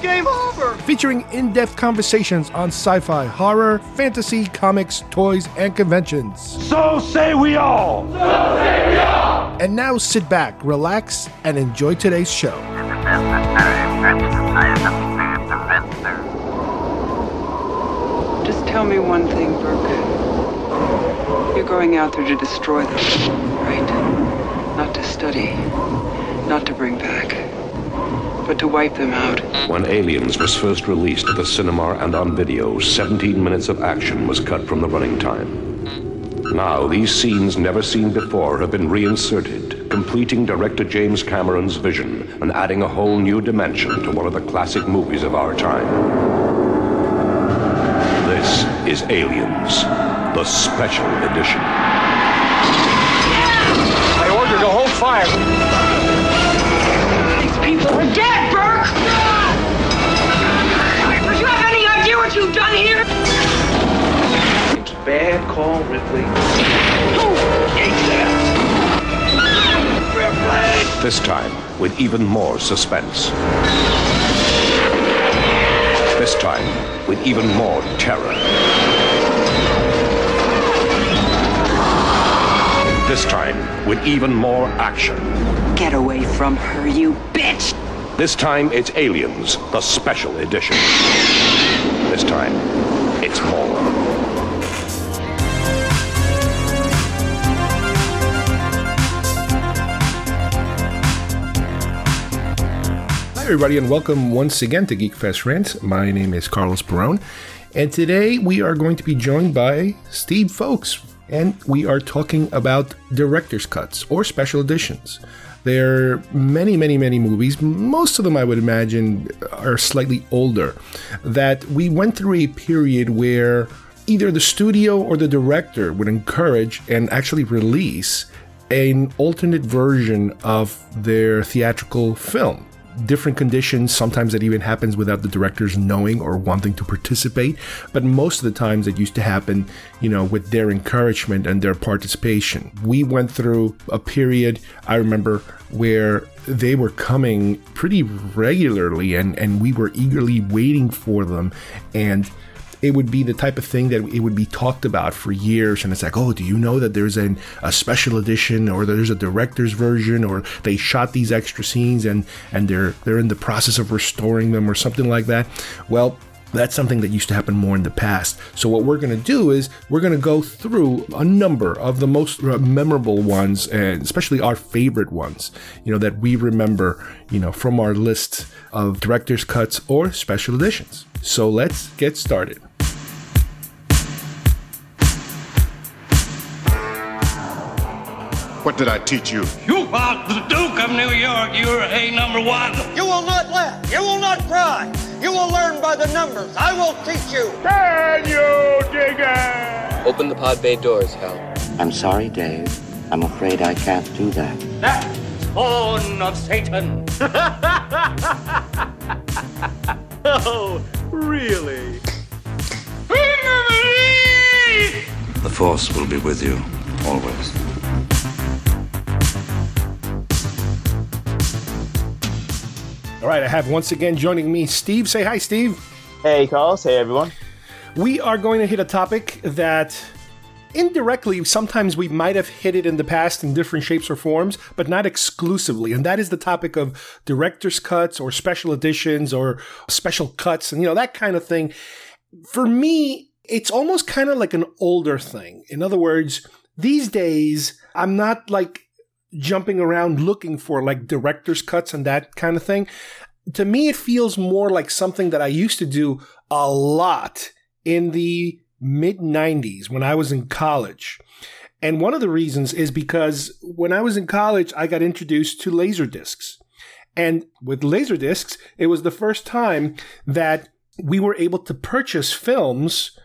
It's game over. featuring in depth conversations on sci fi, horror, fantasy, comics, toys, and conventions. So say we all. And now sit back, relax, and enjoy today's show. Just tell me one thing, Burke. You're going out there to destroy them, right? Not to study, not to bring back, but to wipe them out. When Aliens was first released at the cinema and on video, 17 minutes of action was cut from the running time. Now, these scenes never seen before have been reinserted, completing director James Cameron's vision and adding a whole new dimension to one of the classic movies of our time. This is Aliens, the special edition. I ordered to hold fire. Bad call, Ripley. This time, with even more suspense. This time, with even more terror. This time, with even more action. Get away from her, you bitch! This time, it's Aliens, the special edition. This time, it's more. Everybody, and welcome once again to Geekfest Rants. My name is Carlos Barone, and today we are going to be joined by Steve Folks, and we are talking about director's cuts or special editions. There are many, many, many movies, most of them I would imagine are slightly older, that we went through a period where either the studio or the director would encourage and actually release an alternate version of their theatrical film different conditions. Sometimes it even happens without the directors knowing or wanting to participate. But most of the times it used to happen, you know, with their encouragement and their participation. We went through a period, I remember, where they were coming pretty regularly and, and we were eagerly waiting for them. And it would be the type of thing that it would be talked about for years and it's like oh do you know that there's an, a special edition or there's a director's version or they shot these extra scenes and and they're they're in the process of restoring them or something like that well that's something that used to happen more in the past. So what we're going to do is we're going to go through a number of the most memorable ones and especially our favorite ones, you know, that we remember, you know, from our list of director's cuts or special editions. So let's get started. What did I teach you? You are the Duke of New York. You're a number one. You will not laugh. You will not cry. You will learn by the numbers. I will teach you. Then you digger! Open the pod bay doors, Hal. I'm sorry, Dave. I'm afraid I can't do that. That spawn of Satan. Oh, really? The Force will be with you always. All right, I have once again joining me Steve. Say hi, Steve. Hey, Carlos. Hey, everyone. We are going to hit a topic that indirectly sometimes we might have hit it in the past in different shapes or forms, but not exclusively. And that is the topic of director's cuts or special editions or special cuts and, you know, that kind of thing. For me, it's almost kind of like an older thing. In other words, these days, I'm not like jumping around looking for like director's cuts and that kind of thing. To me, it feels more like something that I used to do a lot in the mid 90s when I was in college. And one of the reasons is because when I was in college, I got introduced to laser discs. And with laser discs, it was the first time that we were able to purchase films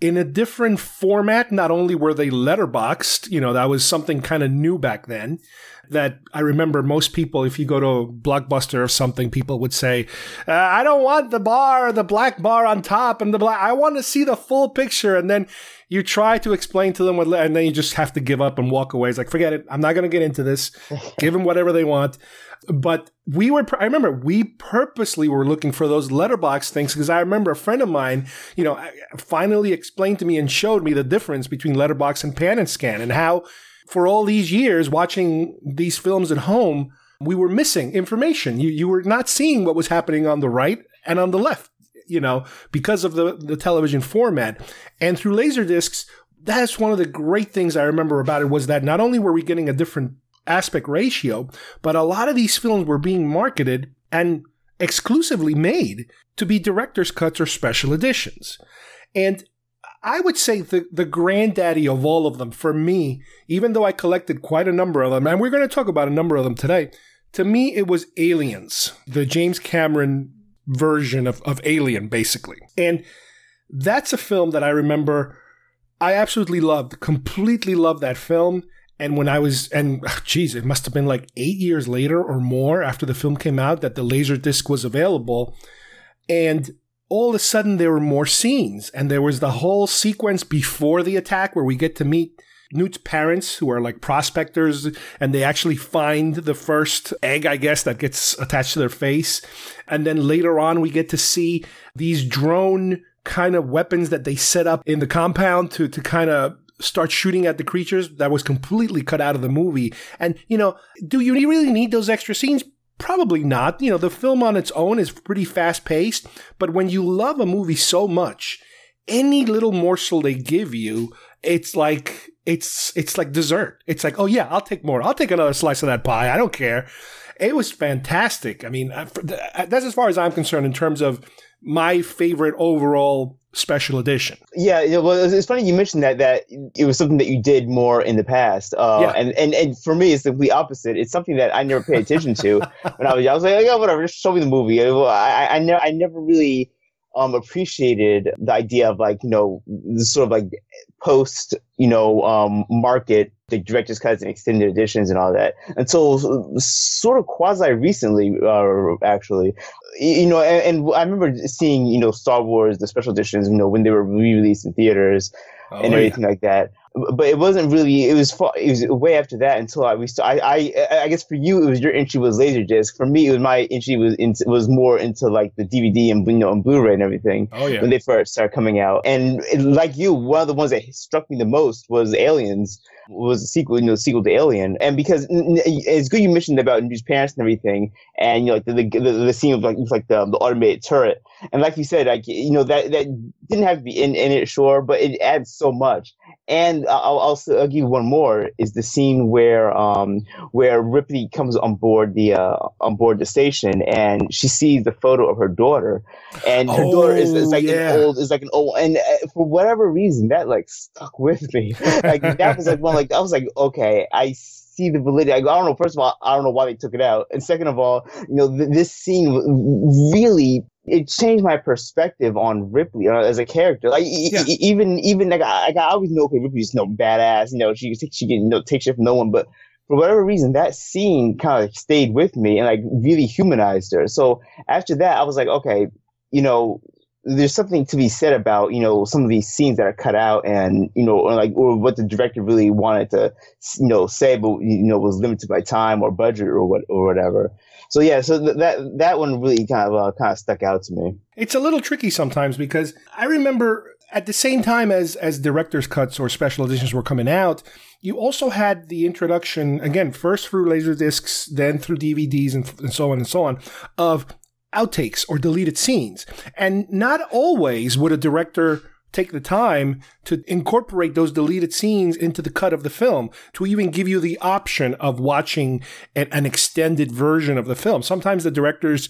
in a different format. Not only were they letterboxed, you know, that was something kind of new back then. That I remember most people, if you go to a Blockbuster or something, people would say, uh, I don't want the bar, the black bar on top and the black, I want to see the full picture. And then you try to explain to them what, and then you just have to give up and walk away. It's like, forget it. I'm not going to get into this. Give them whatever they want. But we were, I remember we purposely were looking for those letterbox things because I remember a friend of mine, you know, finally explained to me and showed me the difference between letterbox and pan and scan and how for all these years watching these films at home, we were missing information. You, you were not seeing what was happening on the right and on the left, you know, because of the, the television format. And through Laserdiscs, that's one of the great things I remember about it was that not only were we getting a different aspect ratio, but a lot of these films were being marketed and exclusively made to be director's cuts or special editions. And I would say the, the granddaddy of all of them for me, even though I collected quite a number of them, and we're going to talk about a number of them today, to me it was Aliens, the James Cameron version of, of Alien, basically. And that's a film that I remember I absolutely loved, completely loved that film. And when I was, and oh, geez, it must have been like eight years later or more after the film came out that the laser disc was available. And all of a sudden there were more scenes. And there was the whole sequence before the attack where we get to meet Newt's parents, who are like prospectors, and they actually find the first egg, I guess, that gets attached to their face. And then later on, we get to see these drone kind of weapons that they set up in the compound to, to kind of start shooting at the creatures that was completely cut out of the movie. And, you know, do you really need those extra scenes? Probably not. You know, the film on its own is pretty fast paced, but when you love a movie so much, any little morsel they give you, it's like it's it's like dessert. It's like, oh yeah, I'll take more. I'll take another slice of that pie. I don't care. It was fantastic. I mean, uh, uh, that's as far as I'm concerned in terms of my favorite overall special edition. Yeah, well, it's funny you mentioned that that it was something that you did more in the past. Uh, yeah. and, and and for me, it's the opposite. It's something that I never paid attention to when I was. I was like, yeah, whatever, just show me the movie. I I, I, never I never really um, appreciated the idea of like you know sort of like post you know um, market the director's cuts and extended editions and all that until sort of quasi recently uh, actually you know and, and, I remember seeing you know Star Wars the special editions you know when they were re-released in theaters oh, and everything yeah. like that but it wasn't really. It was far, it was way after that until I we I, I I guess for you it was your entry was Laserdisc. For me, it was my entry was into, was more into like the DVD and you know and Blu-ray and everything. Oh yeah. When they first started coming out, and it, like you, one of the ones that struck me the most was Aliens was a sequel, you know, sequel to Alien, and because it's good you mentioned about Newt's parents and everything, and you know, like the the, the scene of like like the, the automated turret, and like you said, like you know that that didn't have to be in, in it, sure, but it adds so much. And I'll also I'll give you one more is the scene where um where Ripley comes on board the uh, on board the station and she sees the photo of her daughter, and her oh, daughter is, is like yeah. an old is like an old and uh, for whatever reason that like stuck with me. like that was like one like I was like okay I see the validity. I, don't know. First of all, I don't know why they took it out, and second of all, you know, th- this scene really it changed my perspective on Ripley uh, as a character. Like yeah. e- even even like I, I always know okay, Ripley's no badass. You know, she she can you know take shit from no one, but for whatever reason, that scene kind of stayed with me and like really humanized her. So after that, I was like, okay, you know, there's something to be said about you know some of these scenes that are cut out and you know or like or what the director really wanted to you know say but you know was limited by time or budget or what or whatever so yeah so th- that that one really kind of uh, kind of stuck out to me it's a little tricky sometimes because i remember at the same time as as director's cuts or special editions were coming out you also had the introduction again first through laser discs then through dvds and, and so on and so on of outtakes or deleted scenes. And not always would a director take the time to incorporate those deleted scenes into the cut of the film to even give you the option of watching an, an extended version of the film. Sometimes the directors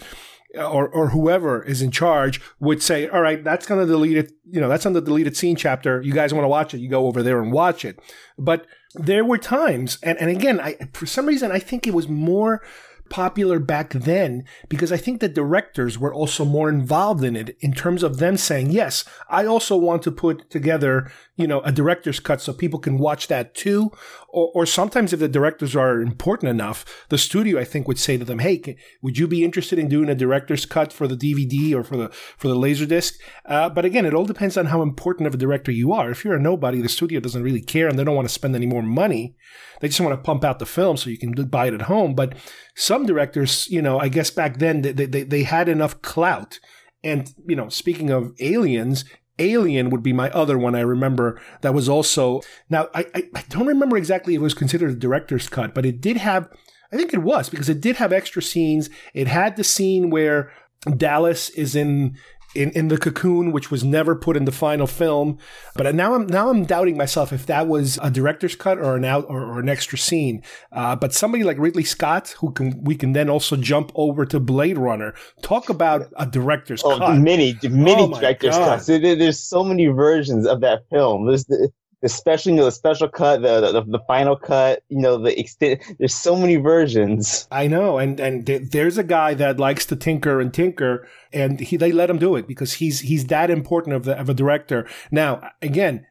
uh, or, or whoever is in charge would say, all right, that's going to delete it. You know, that's on the deleted scene chapter. You guys want to watch it. You go over there and watch it. But there were times, and, and again, I, for some reason, I think it was more popular back then because I think the directors were also more involved in it in terms of them saying, yes, I also want to put together, you know, a director's cut so people can watch that too. Or, or sometimes if the directors are important enough, the studio, I think, would say to them, hey, can, would you be interested in doing a director's cut for the DVD or for the, for the Laserdisc? Uh, but again, it all depends on how important of a director you are. If you're a nobody, the studio doesn't really care and they don't want to spend any more money. They just want to pump out the film so you can buy it at home. But some directors, you know, I guess back then they, they, they had enough clout. And, you know, speaking of aliens, Alien would be my other one I remember that was also. Now, I, I, I don't remember exactly if it was considered a director's cut, but it did have, I think it was, because it did have extra scenes. It had the scene where Dallas is in in, in the cocoon, which was never put in the final film. But now I'm now I'm doubting myself if that was a director's cut or an out or, or an extra scene. Uh, but somebody like Ridley Scott, who can we can then also jump over to Blade Runner. Talk about a director's oh, cut. Many many Oh director's God. cuts. There- There's so many versions of that film. There's the the special, you know, the special cut, the, the the final cut, you know, the extent. There's so many versions. I know, and and th- there's a guy that likes to tinker and tinker, and he they let him do it because he's he's that important of the of a director. Now, again,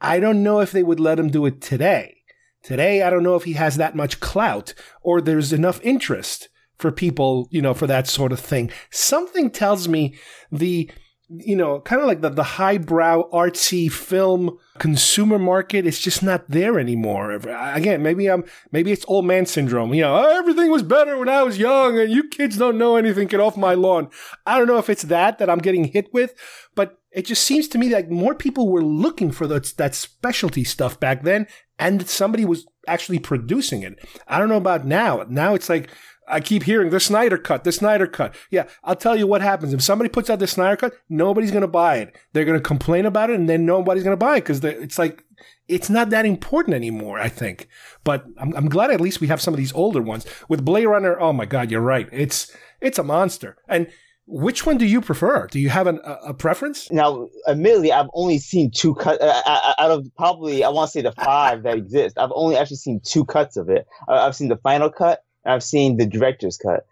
I don't know if they would let him do it today. Today, I don't know if he has that much clout or there's enough interest for people, you know, for that sort of thing. Something tells me the you know, kind of like the, the highbrow artsy film consumer market is just not there anymore. Again, maybe I'm maybe it's old man syndrome. You know, "Oh, everything was better when I was young, and you kids don't know anything. Get off my lawn. I don't know if it's that that I'm getting hit with, but it just seems to me that more people were looking for that that specialty stuff back then, and somebody was actually producing it. I don't know about now. Now it's like I keep hearing the Snyder cut, the Snyder cut. Yeah, I'll tell you what happens. If somebody puts out the Snyder cut, nobody's going to buy it. They're going to complain about it and then nobody's going to buy it because it's like, it's not that important anymore, I think. But I'm, I'm glad at least we have some of these older ones. With Blade Runner, oh my God, you're right. It's, it's a monster. And which one do you prefer? Do you have an, a, a preference? Now, admittedly, I've only seen two cuts uh, uh, out of probably I want to say the five that exist. I've only actually seen two cuts of it. I've seen the final cut I've seen the director's cut.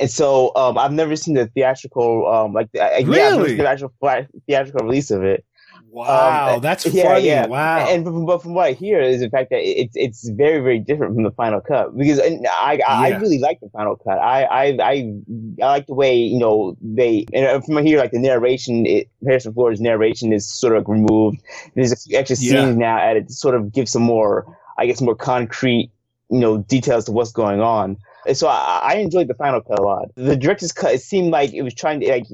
And so um, I've never seen the theatrical, um, like the, uh, yeah, I've never seen the actual theatrical release of it. Wow, Um, that's yeah, funny. yeah. Wow. And from, but from what I hear is the fact that it's it's very very different from the final cut because I I, Yeah. I really like the final cut. I, I I I like the way you know they and from here like the narration. It, Harrison Ford's narration is sort of removed. There's a few extra scenes now added to sort of give some more I guess more concrete you know details to what's going on. So I, I enjoyed the final cut a lot. The director's cut, it seemed like it was trying to, like,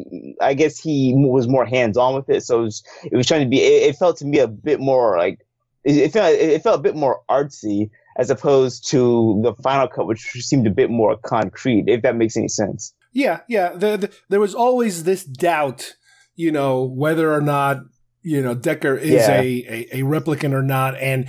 I guess he was more hands on with it. So it was, it was trying to be, it, it felt to me a bit more like, it, it felt, it felt a bit more artsy as opposed to the final cut, which seemed a bit more concrete, if that makes any sense. Yeah, yeah. The, the, there was always this doubt, you know, whether or not you know Deckard is Yeah. a, a a replicant or not, and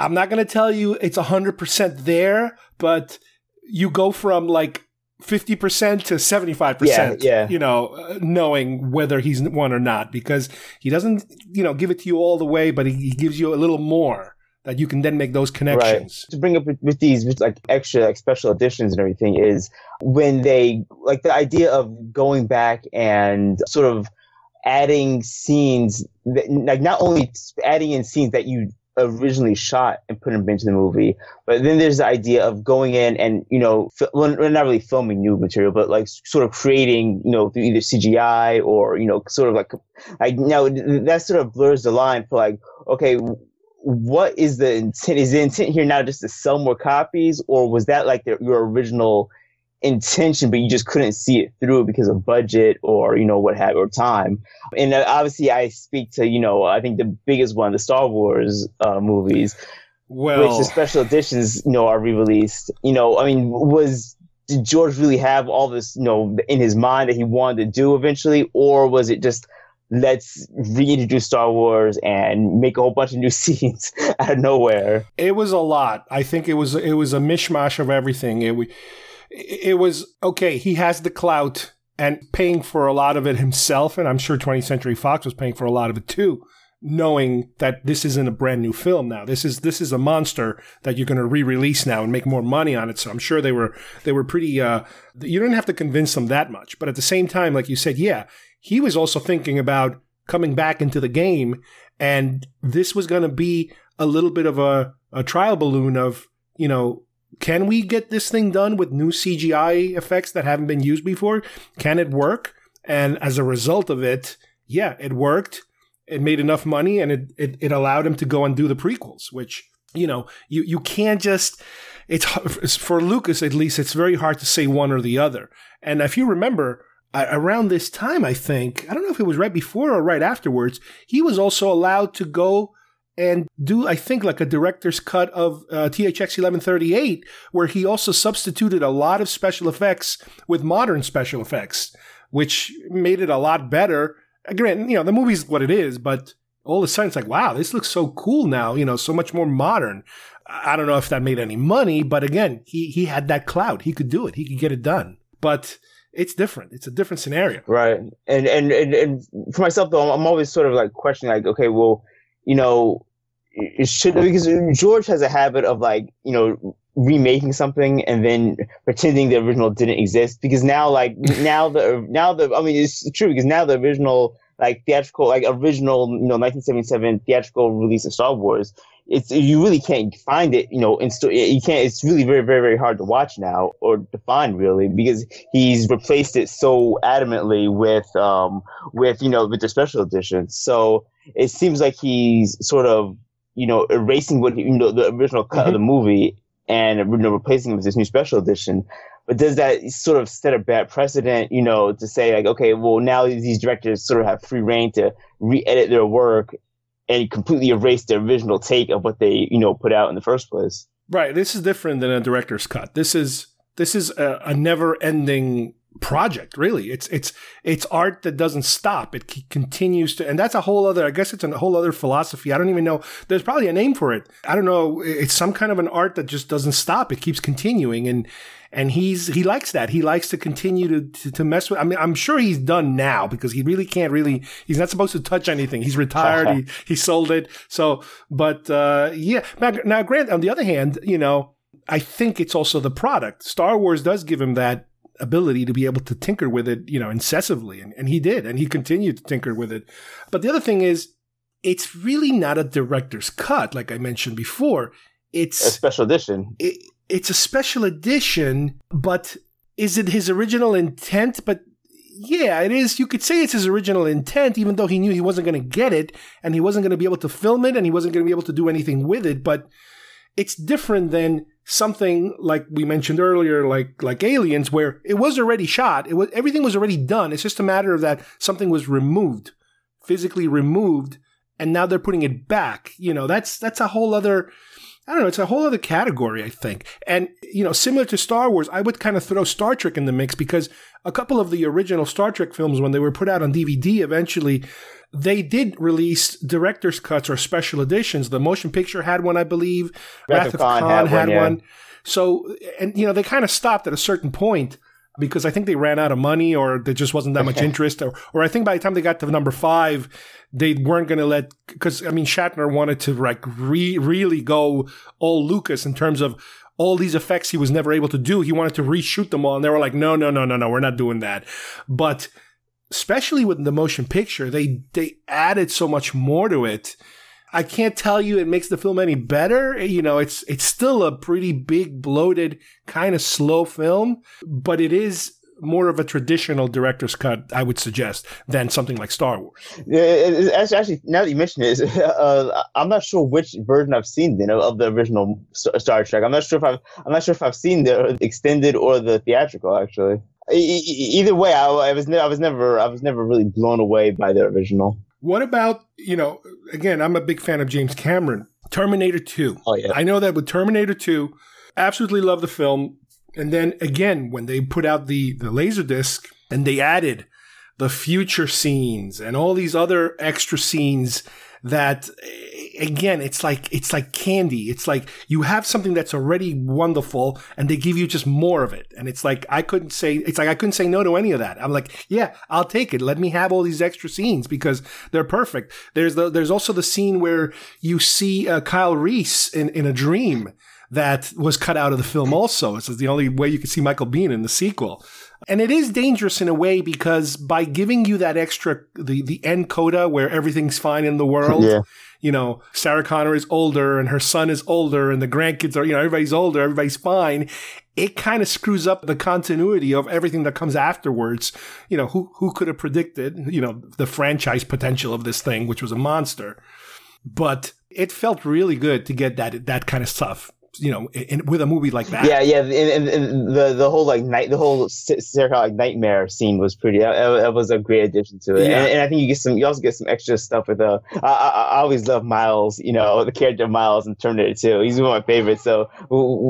I'm not going to tell you it's hundred percent there, but you go from like. 50% to 75%, Yeah, yeah. you know, uh, knowing whether he's one or not, because he doesn't, you know, give it to you all the way, but he, he gives you a little more that you can then make those connections. To bring up with, with these with like extra like special editions and everything is when they like the idea of going back and sort of adding scenes that, like not only adding in scenes that you originally shot and put them into the movie, but then there's the idea of going in and you know fi- well, not really filming new material, but like sort of creating you know through either CGI or you know sort of like like now that sort of blurs the line for like okay what is the intent? Is the intent here now just to sell more copies, or was that like the, your original intention, but you just couldn't see it through because of budget or you know what have or time? And uh, obviously, I speak to you know I think the biggest one, the Star Wars uh, movies, Well, which the special editions you know are re-released. You know, I mean, was did George really have all this you know in his mind that he wanted to do eventually, or was it just let's reintroduce Star Wars and make a whole bunch of new scenes out of nowhere. It was a lot. I think it was it was a mishmash of everything. It we- it was okay. He has the clout and paying for a lot of it himself, and I'm sure 20th Century Fox was paying for a lot of it too. knowing that this isn't a brand new film now. This is this is a monster that you're going to re-release now and make more money on it. So I'm sure they were they were pretty. Uh, you didn't have to convince them that much, but at the same time, like you said, yeah, he was also thinking about coming back into the game, and this was going to be a little bit of a, a trial balloon of you know. Can we get this thing done with new CGI effects that haven't been used before? Can it work? And as a result of it, yeah, it worked it made enough money and it, it, it allowed him to go and do the prequels, which, you know, you, you can't just, it's for Lucas at least, it's very hard to say one or the other. And if you remember, around this time, I think, I don't know if it was right before or right afterwards, he was also allowed to go and do, I think, like a director's cut of uh, THX 1138, where he also substituted a lot of special effects with modern special effects, which made it a lot better Again, you know, the movie's what it is, but all of a sudden it's like, wow, this looks so cool now, you know, so much more modern. I don't know if that made any money, but again, he he had that clout. He could do it. He could get it done. But it's different. It's a different scenario. Right. And and and, and for myself though, I'm always sort of like questioning like, okay, well, you know, it should because George has a habit of like, you know, remaking something and then pretending the original didn't exist because now like now the now the I mean it's true because now the original like theatrical like original you know 1977 theatrical release of Star Wars it's you really can't find it you know and still you can't it's really very very very hard to watch now or to find really because he's replaced it so adamantly with um with you know with the special editions so it seems like he's sort of you know erasing what you know the original cut mm-hmm. of the movie and you know, replacing it with this new special edition. But does that sort of set a bad precedent, you know, to say like, okay, well now these directors sort of have free rein to re-edit their work and completely erase the original take of what they, you know, put out in the first place. Right. This is different than a director's cut. This is this is a, a never-ending project really. It's it's it's art that doesn't stop. It c- continues to and that's a whole other i guess it's a whole other philosophy. I don't even know there's probably a name for it. I don't know it's some kind of an art that just doesn't stop. It keeps continuing and and he's he likes that. He likes to continue to, to, to mess with i mean i'm sure he's done now because he really can't really he's not supposed to touch anything. He's retired. He, he sold it. So but uh yeah. Now, now grant on the other hand you know I think it's also the product. Star Wars does give him that ability to be able to tinker with it, you know, incessantly. And, and he did, and he continued to tinker with it. But the other thing is, it's really not a director's cut, like I mentioned before. It's a special edition. It, it's a special edition, but is it his original intent? But yeah, it is. You could say it's his original intent, even though he knew he wasn't going to get it and he wasn't going to be able to film it and he wasn't going to be able to do anything with it. But it's different than something like we mentioned earlier, like like aliens, where it was already shot. It was everything was already done. It's just a matter of that something was removed, physically removed, and now they're putting it back. You know, that's that's a whole other. I don't know. It's a whole other category, I think. And, you know, similar to Star Wars, I would kind of throw Star Trek in the mix because a couple of the original Star Trek films, when they were put out on DVD, eventually they did release director's cuts or special editions. The motion picture had one, I believe. Wrath, Wrath of Khan, Khan had, had one, yeah. one. So, and you know, they kind of stopped at a certain point because I think they ran out of money or there just wasn't that much interest. Or, or I think by the time they got to number five, they weren't going to let, because I mean, Shatner wanted to like re, really go all Lucas in terms of all these effects he was never able to do. He wanted to reshoot them all. And they were like, no, no, no, no, no, we're not doing that. But, especially with the motion picture, they they added so much more to it. I can't tell you it makes the film any better. You know, it's it's still a pretty big, bloated, kind of slow film, but it is more of a traditional director's cut, I would suggest, than something like Star Wars. Yeah, actually now that you mention it, uh, I'm not sure which version I've seen then of the original Star Trek. I'm not sure if I've I'm not sure if I've seen the extended or the theatrical actually either way, I, I, was ne- I was never I was never really blown away by the original. What about you know? Again, I'm a big fan of James Cameron. Terminator Two. Oh yeah. I know that with Terminator Two, absolutely love the film. And then again, when they put out the the laser disc and they added the future scenes and all these other extra scenes that eh, again it's like it's like candy. It's like you have something that's already wonderful and they give you just more of it. And it's like i couldn't say it's like i couldn't say no to any of that. I'm like yeah i'll take it. Let me have all these extra scenes because they're perfect. There's the there's also the scene where you see uh, kyle reese in, in a dream that was cut out of the film also. This is the only way you can see Michael Biehn in the sequel and it is dangerous in a way because by giving you that extra the the end coda where everything's fine in the world Yeah. you know, Sarah Connor is older and her son is older and the grandkids are, you know, everybody's older, everybody's fine. It kind of screws up the continuity of everything that comes afterwards. You know, who, who could have predicted, you know, the franchise potential of this thing, which was a monster. But it felt really good to get that, that kind of stuff, you know, in, with a movie like that. Yeah, yeah, and, and, the the whole like night, the whole Sarah like nightmare scene was pretty. That, was a great addition to it, Yeah. and, and I think you get some. You also get some extra stuff with the. I, I, I always love Miles. You know the character of Miles in Terminator 2. He's one of my favorites. So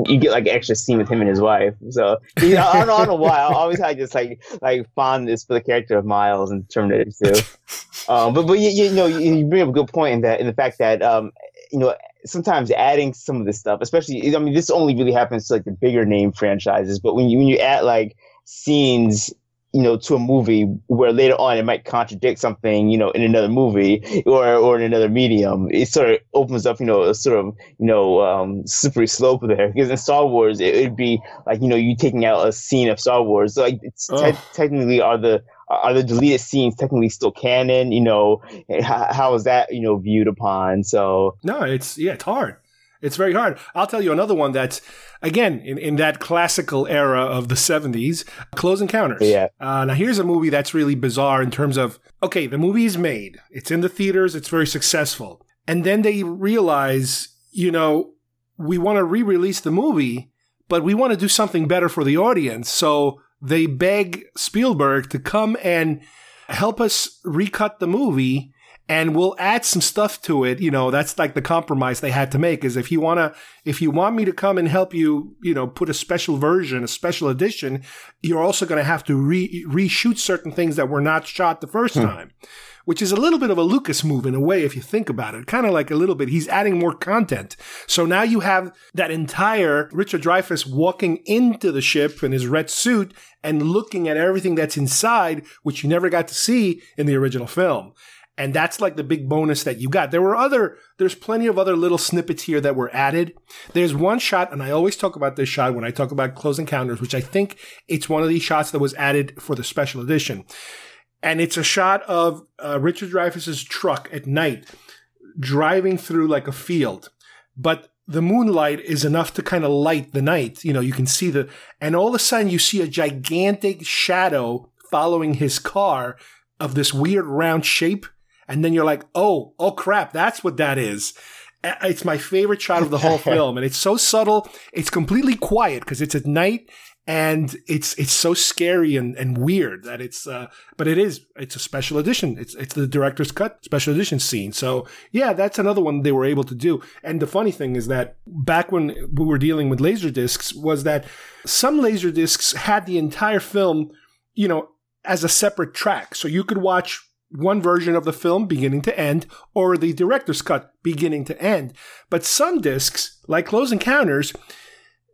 you get like an extra scene with him and his wife. So you know, I, don't know, I don't know why. I always had just like like fondness for the character of Miles in Terminator 2. um, but but you, you know you, you bring up a good point in that in the fact that um you know sometimes adding some of this stuff, especially I mean this only really happens to like the bigger name franchises, but when you when you add like scenes you know to a movie where later on it might contradict something you know in another movie or or in another medium it sort of opens up you know a sort of you know um slippery slope there. Because in star wars it would be like you know you taking out a scene of star wars. So like it's te- technically are the are the deleted scenes technically still canon you know how, how is that you know viewed upon so No, it's yeah, it's hard. It's very hard. I'll tell you another one that's again in, in that classical era of the seventies, Close Encounters. Yeah. Uh, now here's a movie that's really bizarre in terms of okay, the movie is made, it's in the theaters, it's very successful, and then they realize, you know, we want to re-release the movie, but we want to do something better for the audience, so they beg Spielberg to come and help us recut the movie and we'll add some stuff to it. You know, that's like the compromise they had to make is if you want to, if you want me to come and help you, you know, put a special version, a special edition, you're also going to have to re- reshoot certain things that were not shot the first hmm. time. Which is a little bit of a Lucas move in a way, if you think about it. Kind of like a little bit. He's adding more content. So now you have that entire Richard Dreyfuss walking into the ship in his red suit and looking at everything that's inside, which you never got to see in the original film. And that's like the big bonus that you got. There were other, there's plenty of other little snippets here that were added. There's one shot, and I always talk about this shot when I talk about Close Encounters, which I think it's one of these shots that was added for the special edition. And it's a shot of uh, Richard Dreyfuss's truck at night driving through like a field. But the moonlight is enough to kind of light the night. You know, you can see the, and all of a sudden you see a gigantic shadow following his car of this weird round shape. And then you're like, oh, oh crap, that's what that is. It's my favorite shot of the whole film. And it's so subtle. It's completely quiet because it's at night and it's it's so scary and, and weird that it's uh but it is it's a special edition. It's it's the director's cut special edition scene. So yeah that's another one they were able to do. And the funny thing is that back when we were dealing with laser discs was that some laser discs had the entire film you know as a separate track. So you could watch one version of the film beginning to end or the director's cut beginning to end. But some discs like close encounters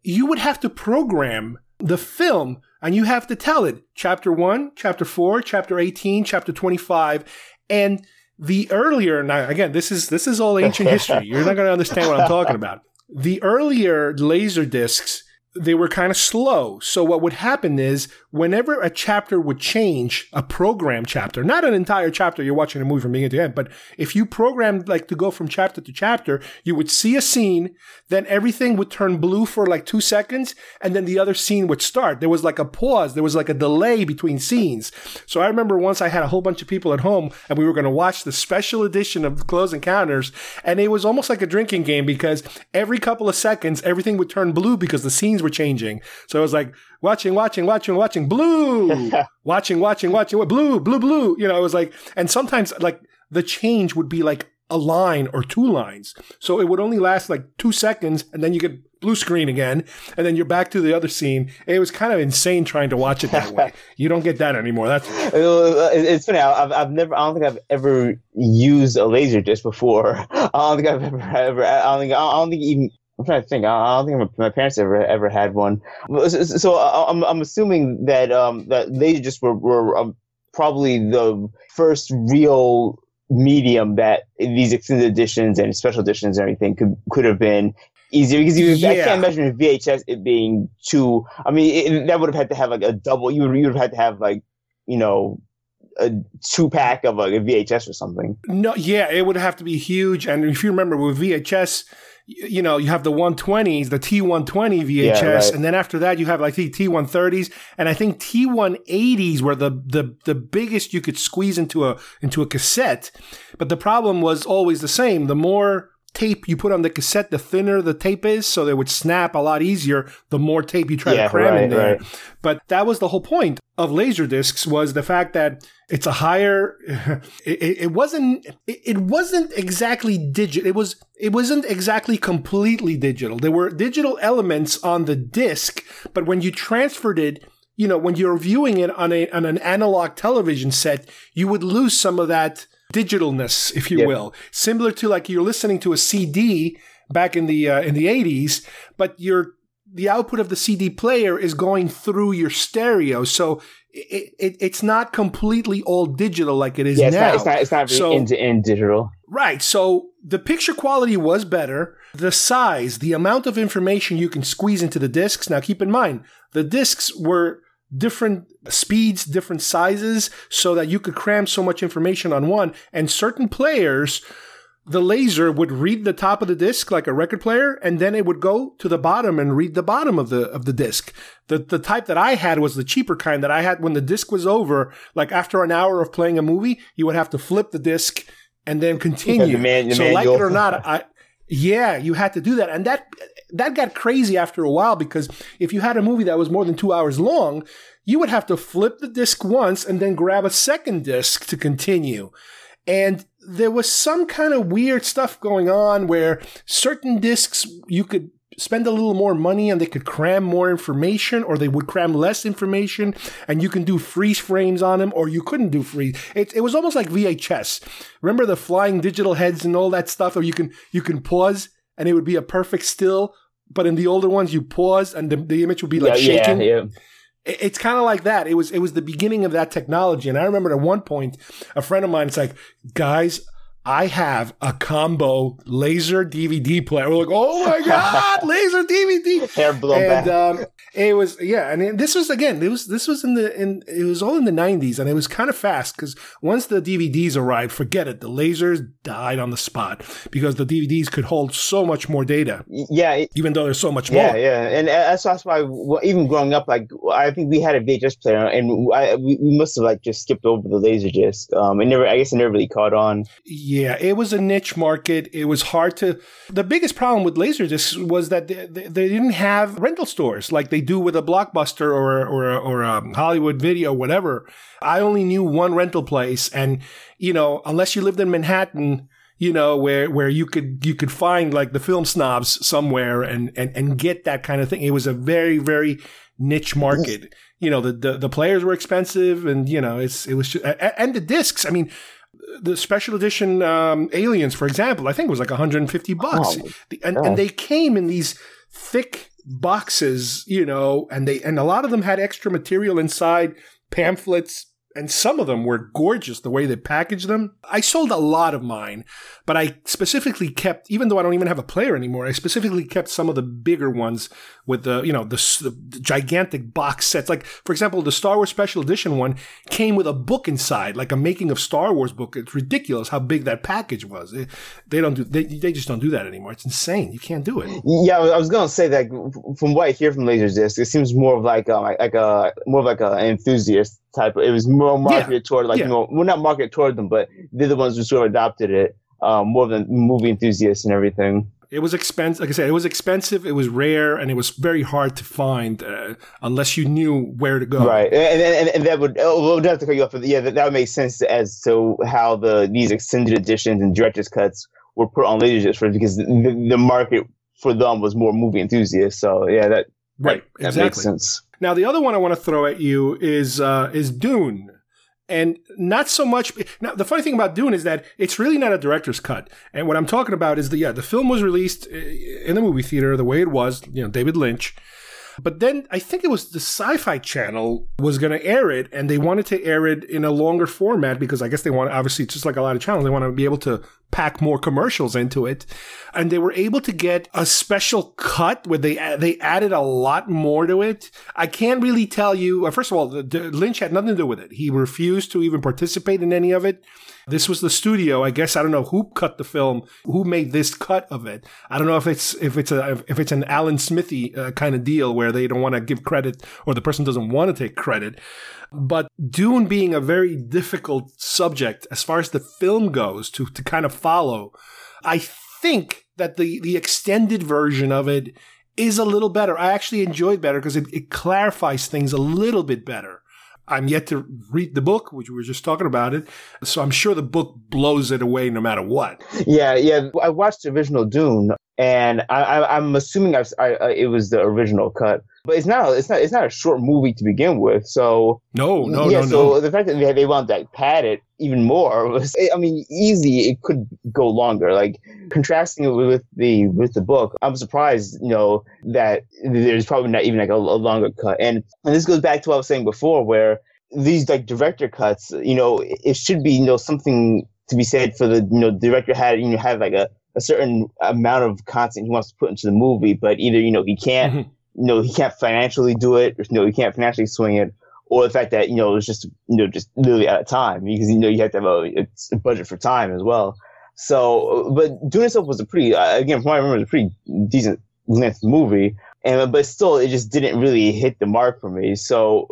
you would have to program the film and you have to tell it. Chapter 1 chapter 4 chapter 18 chapter 25 and the earlier now again this is this is all ancient history. You're not going to understand what i'm talking about. The earlier laser discs they were kind of slow. So what would happen is whenever a chapter would change a program chapter not an entire chapter you're watching a movie from beginning to end but if you programmed like to go from chapter to chapter you would see a scene then everything would turn blue for like two seconds and then the other scene would start. There was like a pause. There was like a delay between scenes. So i remember once i had a whole bunch of people at home and we were going to watch the special edition of close encounters and it was almost like a drinking game because every couple of seconds everything would turn blue because the scenes were changing. So it was like watching watching watching watching blue watching watching watching blue blue blue you know it was like and sometimes like the change would be like a line or two lines. So it would only last like two seconds and then you get blue screen again, and then you're back to the other scene. It was kind of insane trying to watch it that way. You don't get that anymore. That's Uh, It's funny. I've, I've never. I don't think I've ever used a laser disc before. I don't think I've ever. ever I don't think. I don't think even. I'm trying to think. I don't think my parents ever ever had one. So, so I- I'm I'm assuming that um that they just were were um, probably the first real medium that these extended editions and special editions and everything could could have been easier because you, I Yeah. can't imagine VHS it being too. I mean, it, that would have had to have like a double. You would you would have had to have like you know a two pack of like a VHS or something. No, yeah, it would have to be huge. And if you remember with VHS, you know, you have the 120s, the T120 VHS, Yeah, right. and then after that, you have like the T130s, and I think T180s were the the the biggest you could squeeze into a into a cassette. But the problem was always the same: the more tape you put on the cassette, the thinner the tape is, so they would snap a lot easier. The more tape you try Yeah, to cram in there. right. But that was the whole point of laser discs was the fact that it's a higher. It, it it wasn't. It, it wasn't exactly digital. It was. It wasn't exactly completely digital. There were digital elements on the disc, but when you transferred it. You know, when you're viewing it on a on an analog television set, you would lose some of that digitalness, if you Yeah. will. Similar to like you're listening to a CD back in the uh, in the 80s, but you're the output of the CD player is going through your stereo, so it, it it's not completely all digital like it is Yeah, it's now. not. It's not. It's not So- end to end digital. Right. So the picture quality was better. The size, the amount of information you can squeeze into the discs. Now keep in mind, the discs were different speeds, different sizes, so that you could cram so much information on one. And certain players, the laser would read the top of the disc like a record player, and then it would go to the bottom and read the bottom of the of the disc. The the type that I had was the cheaper kind that I had when the disc was over, like after an hour of playing a movie, you would have to flip the disc and then continue. the man- the so like it or not, I yeah, you had to do that. And that that got crazy after a while because if you had a movie that was more than two hours long, you would have to flip the disc once and then grab a second disc to continue. And there was some kind of weird stuff going on where certain discs you could spend a little more money and they could cram more information or they would cram less information and you can do freeze frames on them or you couldn't do freeze. It, it was almost like VHS. Remember the flying digital heads and all that stuff or you can you can pause and it would be a perfect still but in the older ones you pause and the, the image would be like yeah, yeah, shaking. yeah. It- It's kind of like that. It was it was the beginning of that technology, and I remember at one point, a friend of mine, it's like, guys, I have a combo laser DVD player. We're like, oh my god, laser DVD. Hair blown and back. um, it was yeah, and this was again, it was this was in the in it was all in the '90s, and it was kind of fast because once the DVDs arrived, forget it, the lasers died on the spot because the DVDs could hold so much more data, yeah, it- even though there's so much more. yeah, yeah, and that's that's why well, even growing up, like I think we had a VHS player, and I, we, we must have like just skipped over the laser disc. Um, and never, I guess, it never really caught on. Yeah, it was a niche market. It was hard to. The biggest problem with Laserdiscs was that they, they, didn't have rental stores like they do with a Blockbuster or or a, or a Hollywood Video, whatever. I only knew one rental place, and you know, unless you lived in Manhattan, you know, where where you could you could find like the film snobs somewhere and and and get that kind of thing. It was a very very niche market. You know, the the, the players were expensive, and you know, it's it was just, and the discs. I mean the special edition um, aliens, for example, I think it was like 150 bucks, Oh, The- and, and they came in these thick boxes, you know, and they and a lot of them had extra material inside, pamphlets, and some of them were gorgeous the way they packaged them. I sold a lot of mine, but I specifically kept, even though I don't even have a player anymore, I specifically kept some of the bigger ones with the, you know, the, the gigantic box sets. Like, for example, the Star Wars Special Edition one came with a book inside, like a making of Star Wars book. It's ridiculous how big that package was. They, they don't do, they, they just don't do that anymore. It's insane. You can't do it. Yeah, I was gonna say that from what I hear from Laserdisc, it seems more of like um, like, a more of like a, an enthusiast type. It was more marketed toward like yeah. you know, well not marketed toward them, but they're the ones who sort of adopted it um, more than movie enthusiasts and everything. It was expensive. Like I said, it was expensive. It was rare, and it was very hard to find uh, unless you knew where to go. Right, and, and, and that would oh, we'll have to cut you off. But yeah, that, that would make sense as to how the these extended editions and director's cuts were put on Laserdisc first, because the, the market for them was more movie enthusiasts. So yeah, that right that, that exactly. makes sense. Now the other one I want to throw at you is uh, is Dune. And not so much. Now, the funny thing about Dune is that it's really not a director's cut. And what I'm talking about is the yeah, the film was released uh, in the movie theater the way it was. You know, David Lynch. But then I think it was the Sci-Fi Channel was going to air it, and they wanted to air it in a longer format because I guess they want obviously just like a lot of channels, they want to be able to pack more commercials into it, and they were able to get a special cut where they they added a lot more to it. I can't really tell you. First of all, the, the Lynch had nothing to do with it. He refused to even participate in any of it. This was the studio. I guess I don't know who cut the film, who made this cut of it. I don't know if it's if it's a if it's an Alan Smithee uh, kind of deal where they don't want to give credit or the person doesn't want to take credit. But Dune being a very difficult subject as far as the film goes to to kind of follow, I think that the the extended version of it is a little better. I actually enjoyed better because it, it clarifies things a little bit better. I'm yet to read the book, which we were just talking about it. So I'm sure the book blows it away no matter what. Yeah, yeah. I watched the original Dune, and I, am assuming I, I, it was the original cut. But it's not. It's not. It's not a short movie to begin with. So no, no, yeah, no, so no. the fact that they, they want to pad it even more was. I mean, easy. It could go longer. Like contrasting it with the with the book, I'm surprised. You know that there's probably not even like a, a longer cut. And and this goes back to what I was saying before, where these like director cuts. You know, it should be you know something to be said for the you know director had you know have like a a certain amount of content he wants to put into the movie, but either you know he can't. Mm-hmm. You know, he can't financially do it, or, you know, he can't financially swing it, or the fact that, you know, it's just, you know, just literally out of time because, you know, you have to have a, a budget for time as well. So, but Dune itself was a pretty, uh, again, from what I remember, was a pretty decent length movie. And, but still, it just didn't really hit the mark for me. So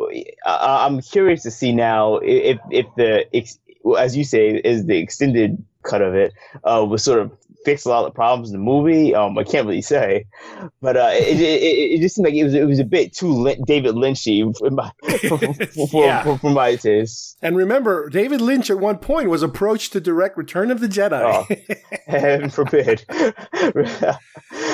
uh, I'm curious to see now if, if the, as you say, is the extended cut of it, uh, was sort of fixed a lot of the problems in the movie. Um, I can't really say, but uh, it, it, it, just seemed like it was it was a bit too Lin- David Lynchy for my for, for, Yeah. for, for my taste. And remember, David Lynch at one point was approached to direct Return of the Jedi. Oh. Heaven forbid.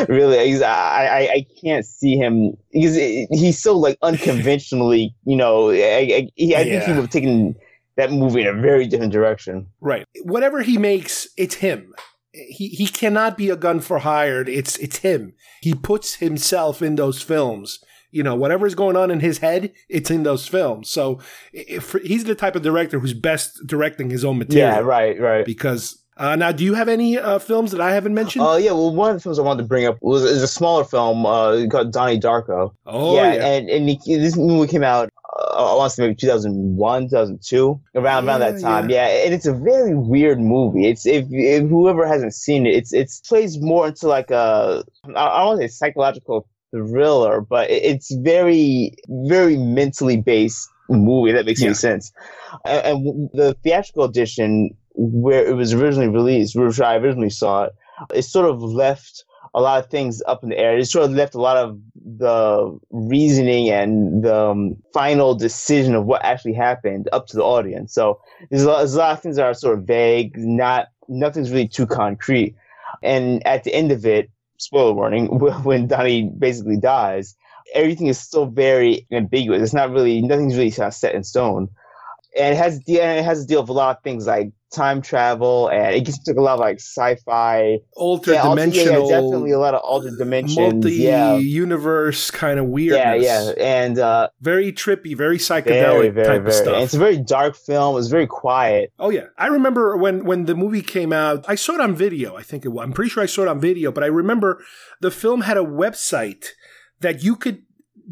really, I, I I can't see him because he's so like unconventionally. You know, I, I, he- I think he would have taken that movie in a very different direction. Right. Whatever he makes, it's him. He he cannot be a gun for hired. It's it's him. He puts himself in those films. You know, whatever is going on in his head, it's in those films. So if he's the type of director who's best directing his own material. Yeah, right, right. Because uh, now, do you have any uh, films that I haven't mentioned? Oh yeah, well, one of the films I wanted to bring up was is a smaller film uh, called Donnie Darko. Oh, yeah, yeah. and and he, this movie came out. Uh, I want to say maybe 2001, 2002, around around that time. Yeah. and it's a very weird movie. It's if, if whoever hasn't seen it, it's it's plays more into like a I I don't want to say psychological thriller, but it- it's very very mentally based movie. That makes Yeah. any sense. And, and the theatrical edition, where it was originally released, which I originally saw it, it sort of left a lot of things up in the air. It sort of left a lot of the reasoning and the um, final decision of what actually happened up to the audience. So there's a, lot, there's a lot of things that are sort of vague, not nothing's really too concrete. And at the end of it, spoiler warning, when Donnie basically dies, everything is still very ambiguous. It's not really nothing's really set in stone. And it has and it has to deal with a lot of things like time travel, and it gets into a lot of like sci-fi, Altered yeah, also- yeah, yeah, definitely a lot of altered dimensions. yeah, multi-universe kind of weird. yeah, yeah, and uh, Very trippy, very psychedelic very, very, type very. of stuff. It's a very dark film. It's very quiet. Oh yeah, I remember when when the movie came out. I saw it on video. I think it was. I'm pretty sure I saw it on video, but I remember the film had a website that you could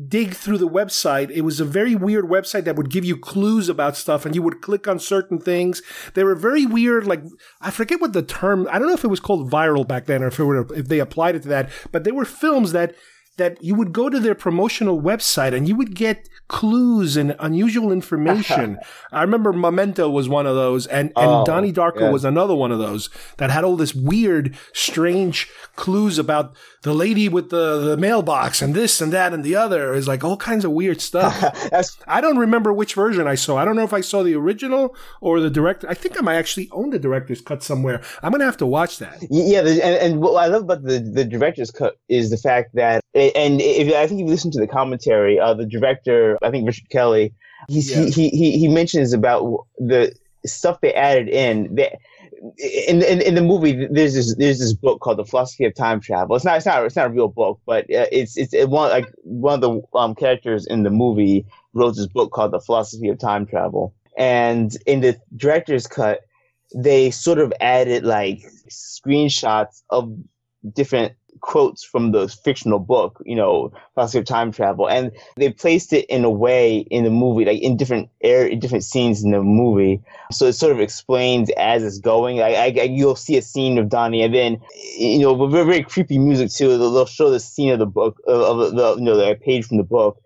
dig through the website. It was a very weird website that would give you clues about stuff, and you would click on certain things. They were very weird. Like I forget what the term. I don't know if it was called viral back then, or if it were if they applied it to that. But they were films that that you would go to their promotional website and you would get clues and unusual information. I remember Memento was one of those, and, and Oh, Donnie Darko yeah. was another one of those that had all this weird, strange clues about the lady with the, the mailbox and this and that and the other. Is like all kinds of weird stuff. I don't remember which version I saw. I don't know if I saw the original or the director. I think I might actually own the director's cut somewhere. I'm gonna have to watch that. Yeah, and, and what I love about the, the director's cut is the fact that, and if I think if you listen to the commentary, uh, the director, I think Richard Kelly, he's, Yeah. he, he he mentions about the stuff they added in. They, in, in in the movie, there's this there's this book called The Philosophy of Time Travel. It's not it's not it's not a real book, but uh, it's it's it one like one of the um, characters in the movie wrote this book called The Philosophy of Time Travel, and in the director's cut, they sort of added like screenshots of different quotes from the fictional book, you know, philosophy of time travel, and they placed it in a way in the movie, like in different air, different scenes in the movie, so it sort of explains as it's going. I, I, you'll see a scene of Donnie, and then you know, with very, very creepy music too. They'll, show the scene of the book, of the you know, the page from the book.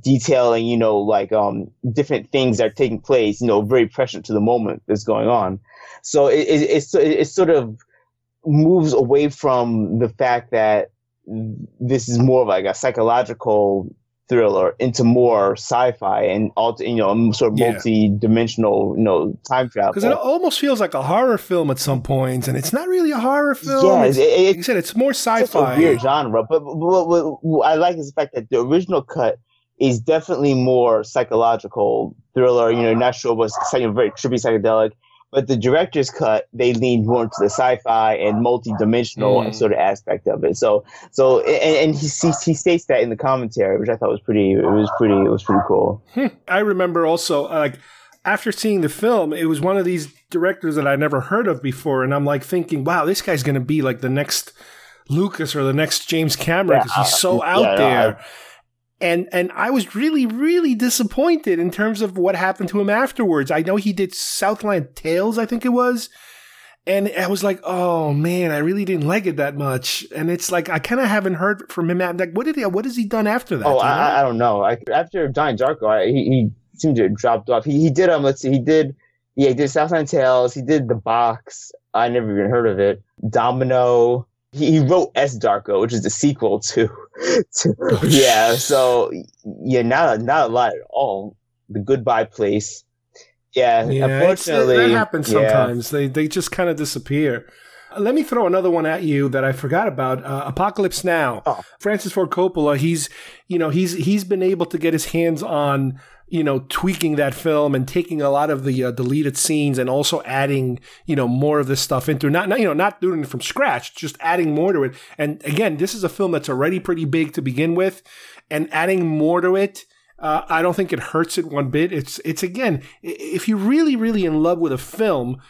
Detailing, you know, like um, different things that are taking place, you know, very prescient to the moment that's going on. So it, it, it's it sort of moves away from the fact that this is more of like a psychological thriller into more sci-fi and all you know sort of multi-dimensional you know time travel. Because it almost feels like a horror film at some points, and it's not really a horror film. Yeah, It's- it- like I said, it's more sci-fi. a weird genre, but, but what, what, what I like is the fact that the original cut is definitely more psychological thriller. You know, not sure what's you know, very trippy psychedelic. But the director's cut, they leaned more into the sci-fi and multi-dimensional Mm. sort of aspect of it. So, so, and, and he, he he states that in the commentary, which I thought was pretty. It was pretty. It was pretty cool. I remember also, uh, like, after seeing the film, it was one of these directors that I never heard of before, and I'm like thinking, wow, this guy's going to be like the next Lucas or the next James Cameron because he's so Yeah, out no, there. And and I was really really disappointed in terms of what happened to him afterwards. I know he did Southland Tales, I think it was. And I was like, oh man, I really didn't like it that much. And it's like I kind of haven't heard from him. Like, what did he? What has he done after that? Oh, Do? I, I- don't know. I, after Donnie Darko, I, he, he seemed to have dropped off. He, he did um, let's see, he did, yeah, he did Southland Tales. He did The Box. I never even heard of it. Domino. He, he wrote S Darko, which is the sequel to yeah. So yeah, not not a lot at all. The Goodbye Place. Yeah, Yeah, unfortunately, that happens yeah. sometimes. They they just kind of disappear. Let me throw another one at you that I forgot about. Uh, Apocalypse Now. Oh. Francis Ford Coppola. He's you know he's he's been able to get his hands on you know tweaking that film and taking a lot of the uh, deleted scenes and also adding you know more of this stuff into not, not you know not doing it from scratch, just adding more to it. And again, this is a film that's already pretty big to begin with, and adding more to it. Uh, I don't think it hurts it one bit. It's it's again, if you're really really in love with a film,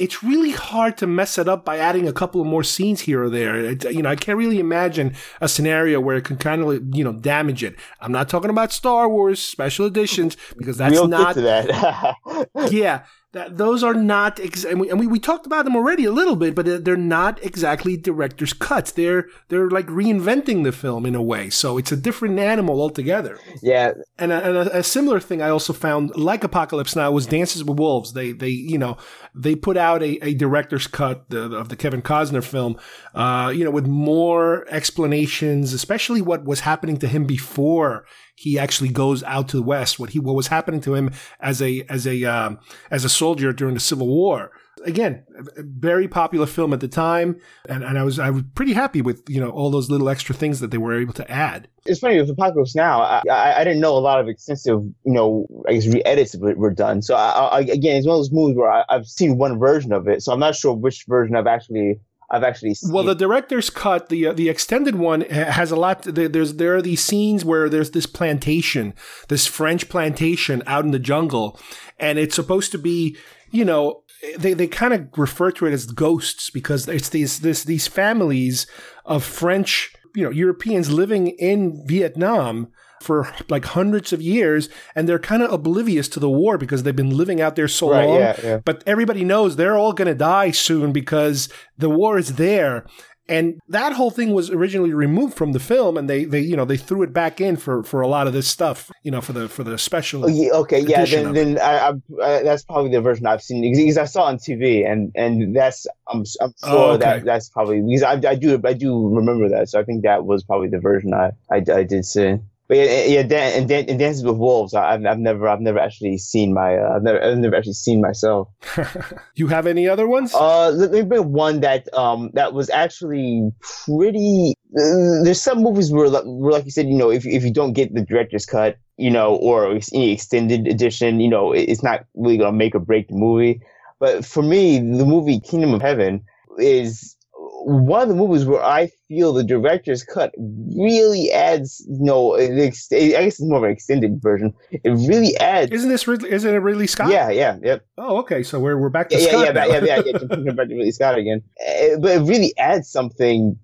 it's really hard to mess it up by adding a couple of more scenes here or there. It, you know, I can't really imagine a scenario where it can kind of you know damage it. I'm not talking about Star Wars special editions because that's we'll not get to that. yeah, that those are not ex- and, we, and we, we talked about them already a little bit, but they're- not exactly director's cuts. They're they're like reinventing the film in a way, so it's a different animal altogether. yeah, And, a, and a, a similar thing I also found, like Apocalypse Now, was Dances with Wolves. They they you know they put out a, a director's cut the, of the Kevin Costner film, uh, you know, with more explanations, especially what was happening to him before he actually goes out to the west. What he what was happening to him as a as a um, as a soldier during the Civil War. Again, very popular film at the time, and, and I was I was pretty happy with you know all those little extra things that they were able to add. it's funny with Apocalypse Now. I, I, I didn't know a lot of extensive, you know, I guess re-edits were done. So I, I, again, it's one of those movies where I, I've seen one version of it, so I'm not sure which version I've actually I've actually seen. Well, the director's cut, the uh, the extended one has a lot. There, there's there are these scenes where there's this plantation, this French plantation out in the jungle, and it's supposed to be, you know, they they kind of refer to it as ghosts because it's these this these families of French, you know, Europeans living in Vietnam for like hundreds of years and they're kind of oblivious to the war because they've been living out there so Right, long yeah, yeah. but everybody knows they're all going to die soon because the war is there And that whole thing was originally removed from the film, and they, they you know they threw it back in for, for a lot of this stuff, you know, for the for the special. Oh, yeah, okay, yeah, then then I, I, that's probably the version I've seen because I saw it on TV, and and that's I'm I'm sure Oh, okay. that that's probably because I, I do I do remember that, so I think that was probably the version I I, I did see. But yeah, yeah, Dan, and, Dan, and Dances with Wolves, I- I've, I've never, I've never actually seen my, uh, I've never, I've never actually seen myself. you have any other ones? Uh, let me bring one that, um, that was actually pretty. Uh, there's some movies where, like- where, like you said, you know, if if you don't get the director's cut, you know, or any extended edition, you know, it- it's not really gonna make or break the movie. But for me, the movie Kingdom of Heaven is one of the movies where I feel the director's cut really adds, you know, ex- I guess it's more of an extended version. It really adds. Isn't this Ridley, isn't it Ridley Scott? Yeah, yeah, yep. Oh, okay. So we're we're back to Yeah, yeah, Scott yeah, yeah, yeah, yeah. Back to Ridley Scott again, Uh, but it really adds something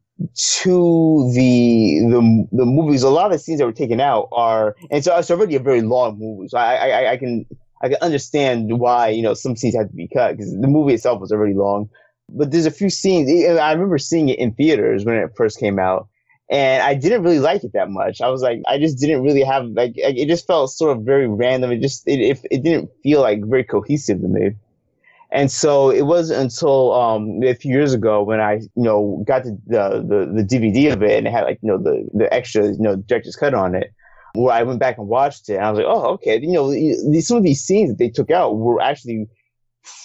to the the the movies. A lot of the scenes that were taken out are, and so it's already a very long movie. So I I, I- I can I can understand why you know some scenes had to be cut because the movie itself was already long. But there's a few scenes. I remember seeing it in theaters when it first came out, and I didn't really like it that much. I was like, I just didn't really have like it just felt sort of very random. It just it it, it didn't feel like very cohesive to me. And so it wasn't until um, a few years ago when I, you know, got the, the, the, the DVD of it and it had like, you know, the, the extra, you know, director's cut on it, where I went back and watched it and I was like, oh, okay. You know, these, some of these scenes that they took out were actually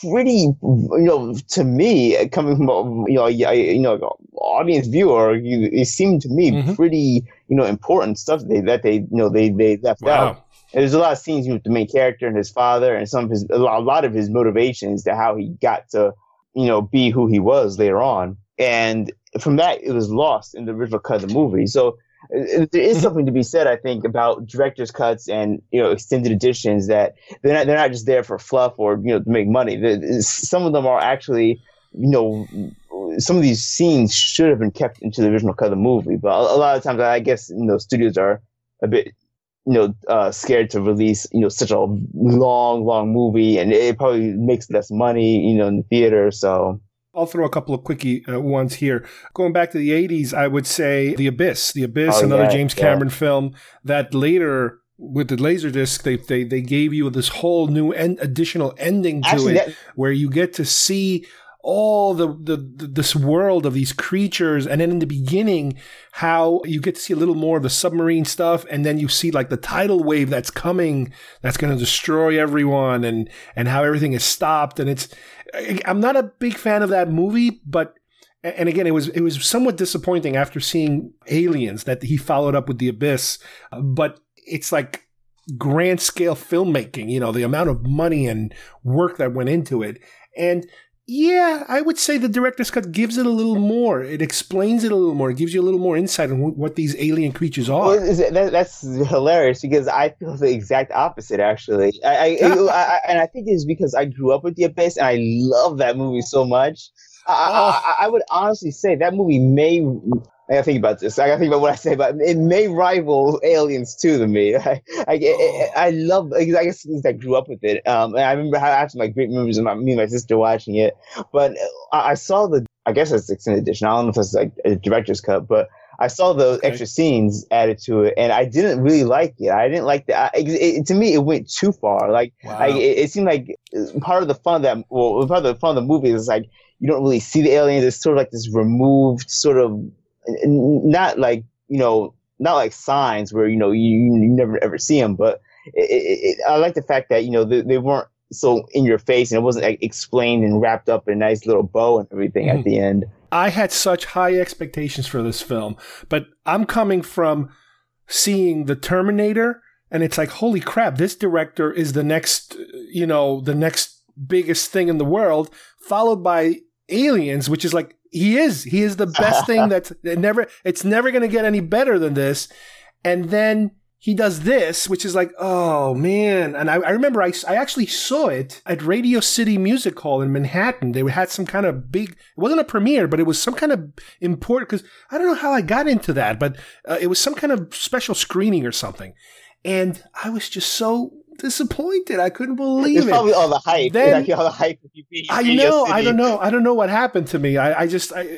pretty, you know, to me, coming from, a, you know, you know, audience viewer, you, it seemed to me mm-hmm. pretty, you know, important stuff that they, that they, you know, they, they left Wow. out. And there's a lot of scenes with the main character and his father, and some of his a lot, of his motivations to how he got to, you know, be who he was later on. And from that, it was lost in the original cut of the movie. So there is something to be said, I think, about director's cuts and you know extended editions that they're not they're not just there for fluff or you know to make money. Some of them are actually, you know, some of these scenes should have been kept into the original cut of the movie. But a, a lot of times, I guess you know studios are a bit you know uh, scared to release you know such a long long movie and it probably makes less money you know in the theater so I'll throw a couple of quickie uh, ones here. Going back to the 80s, I would say The Abyss. The Abyss, Oh, another yeah, James yeah. Cameron film that later with the Laserdisc, they, they, they gave you this whole new en- additional ending to Actually, it that- where you get to see all the, the, this world of these creatures. And then in the beginning how you get to see a little more of the submarine stuff. And then you see like the tidal wave that's coming that's going to destroy everyone and and how everything is stopped. And it's I'm not a big fan of that movie but and again it was it was somewhat disappointing after seeing aliens that he followed up with the abyss. But it's like grand scale filmmaking you know the amount of money and work that went into it. And yeah, I would say the director's cut gives it a little more. It explains it a little more. It gives you a little more insight on wh- what these alien creatures are. Well, that, that's hilarious because I feel the exact opposite. Actually, I, I, I, and I think it's because I grew up with the Abyss and I love that movie so much. I, I, oh. I, I would honestly say that movie may. I gotta think about this. I gotta think about what I say, but it may rival Aliens 2 to me. I, I, I, I love. I guess because I grew up with it. Um, and I remember I have some like great memories of my, me and my sister watching it. But I, I saw the. I guess it's extended edition. I don't know if it's like a director's cut, but I saw the extra scenes added to it, and I didn't really like it. I didn't like that. It, it, to me, it went too far. Like, I, it, it seemed like part of the fun of that, well, part of the fun of the movie is like you don't really see the aliens. It's sort of like this removed, sort of, not like you know, not like signs where you know you, you never ever see them. But it, it, it, I like the fact that you know they, they weren't so in your face, and it wasn't like explained and wrapped up in a nice little bow and everything Mhm. at the end. I had such high expectations for this film, but I'm coming from seeing The Terminator, and it's like, holy crap, this director is the next, you know, the next biggest thing in the world, followed by Aliens, which is like, he is, he is the best thing that's it never, it's never going to get any better than this. And then he does this, which is like, oh man. And I, I remember I, I actually saw it at Radio City Music Hall in Manhattan. They had some kind of big, it wasn't a premiere, but it was some kind of important, because I don't know how I got into that, but uh, it was some kind of special screening or something. And I was just so disappointed. I couldn't believe It's it. probably all the hype. Then- like, all the hype. I know. I don't know. I don't know what happened to me. I, I just I,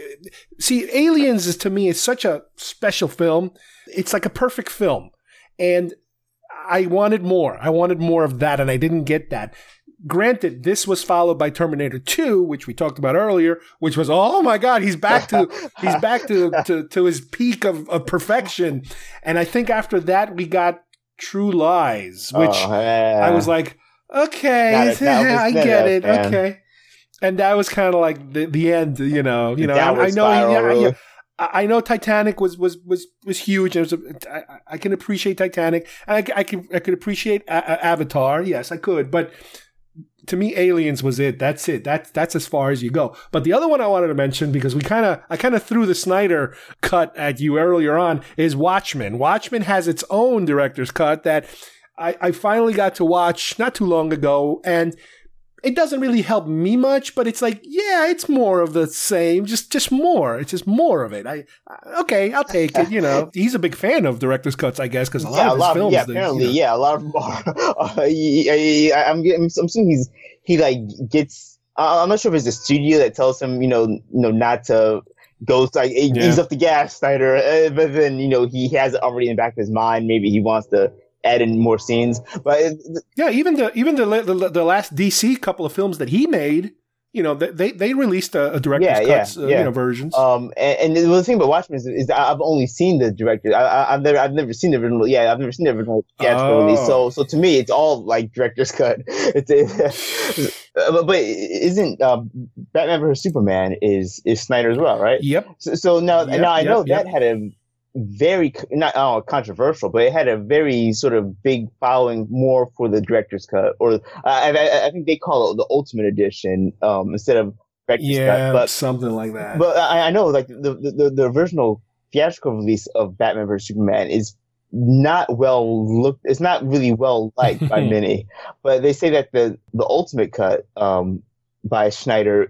see Aliens is to me is such a special film. It's like a perfect film, and I wanted more. I wanted more of that, and I didn't get that. Granted, this was followed by Terminator 2, which we talked about earlier, which was oh my god, he's back to he's back to, to, to his peak of, of perfection. And I think after that we got True Lies, which Oh, yeah. I was like, okay, Not a- that was I get it, okay. And that was kind of like the, the end, you know. You know, I, I know, yeah, yeah, I I know Titanic was was was was huge, and it was a, I, I can appreciate Titanic, and I, I can I could appreciate a- A- Avatar. Yes, I could, but to me, Aliens was it. That's it. That's that's as far as you go. But the other one I wanted to mention because we kind of I kind of threw the Snyder cut at you earlier on is Watchmen. Watchmen has its own director's cut that I, I finally got to watch not too long ago, and it doesn't really help me much. But it's like, yeah, it's more of the same, just just more. It's just more of it. I I- okay, I'll take it. You know, he's a big fan of director's cuts, I guess, because a lot yeah, of a his lot films. yeah, they- apparently, you know- yeah, a lot of them are. Uh, I, I, I'm, I'm assuming he's he like gets. Uh, I'm not sure if it's the studio that tells him, you know, you know, not to go like Yeah. ease up the gas, Snyder. Uh, but then you know he has it already in the back of his mind. Maybe he wants to add in more scenes. But it, Yeah, even the even the, the the last DC couple of films that he made, you know, they they, they released a, a director's Yeah, yeah, uh, yeah. you know, versions. Um, and, and the thing about Watchmen is, is I've only seen the director. I, I've never, I've never seen the original. Yeah, I've never seen the original theatrical Oh. release. So, so to me, it's all like director's cut. It's, it, but, but isn't um, Batman vs Superman is is Snyder as well, right? yep. So, so now, Yep, now I yep, know yep. that had a very not oh, controversial, but it had a very sort of big following more for the director's cut, or I, I, I think they call it the Ultimate Edition um, instead of director's Yeah, cut. But something like that. but I, I know, like the, the the original theatrical release of Batman vs Superman is not well looked. It's not really well liked by many. But they say that the the ultimate cut um, by Snyder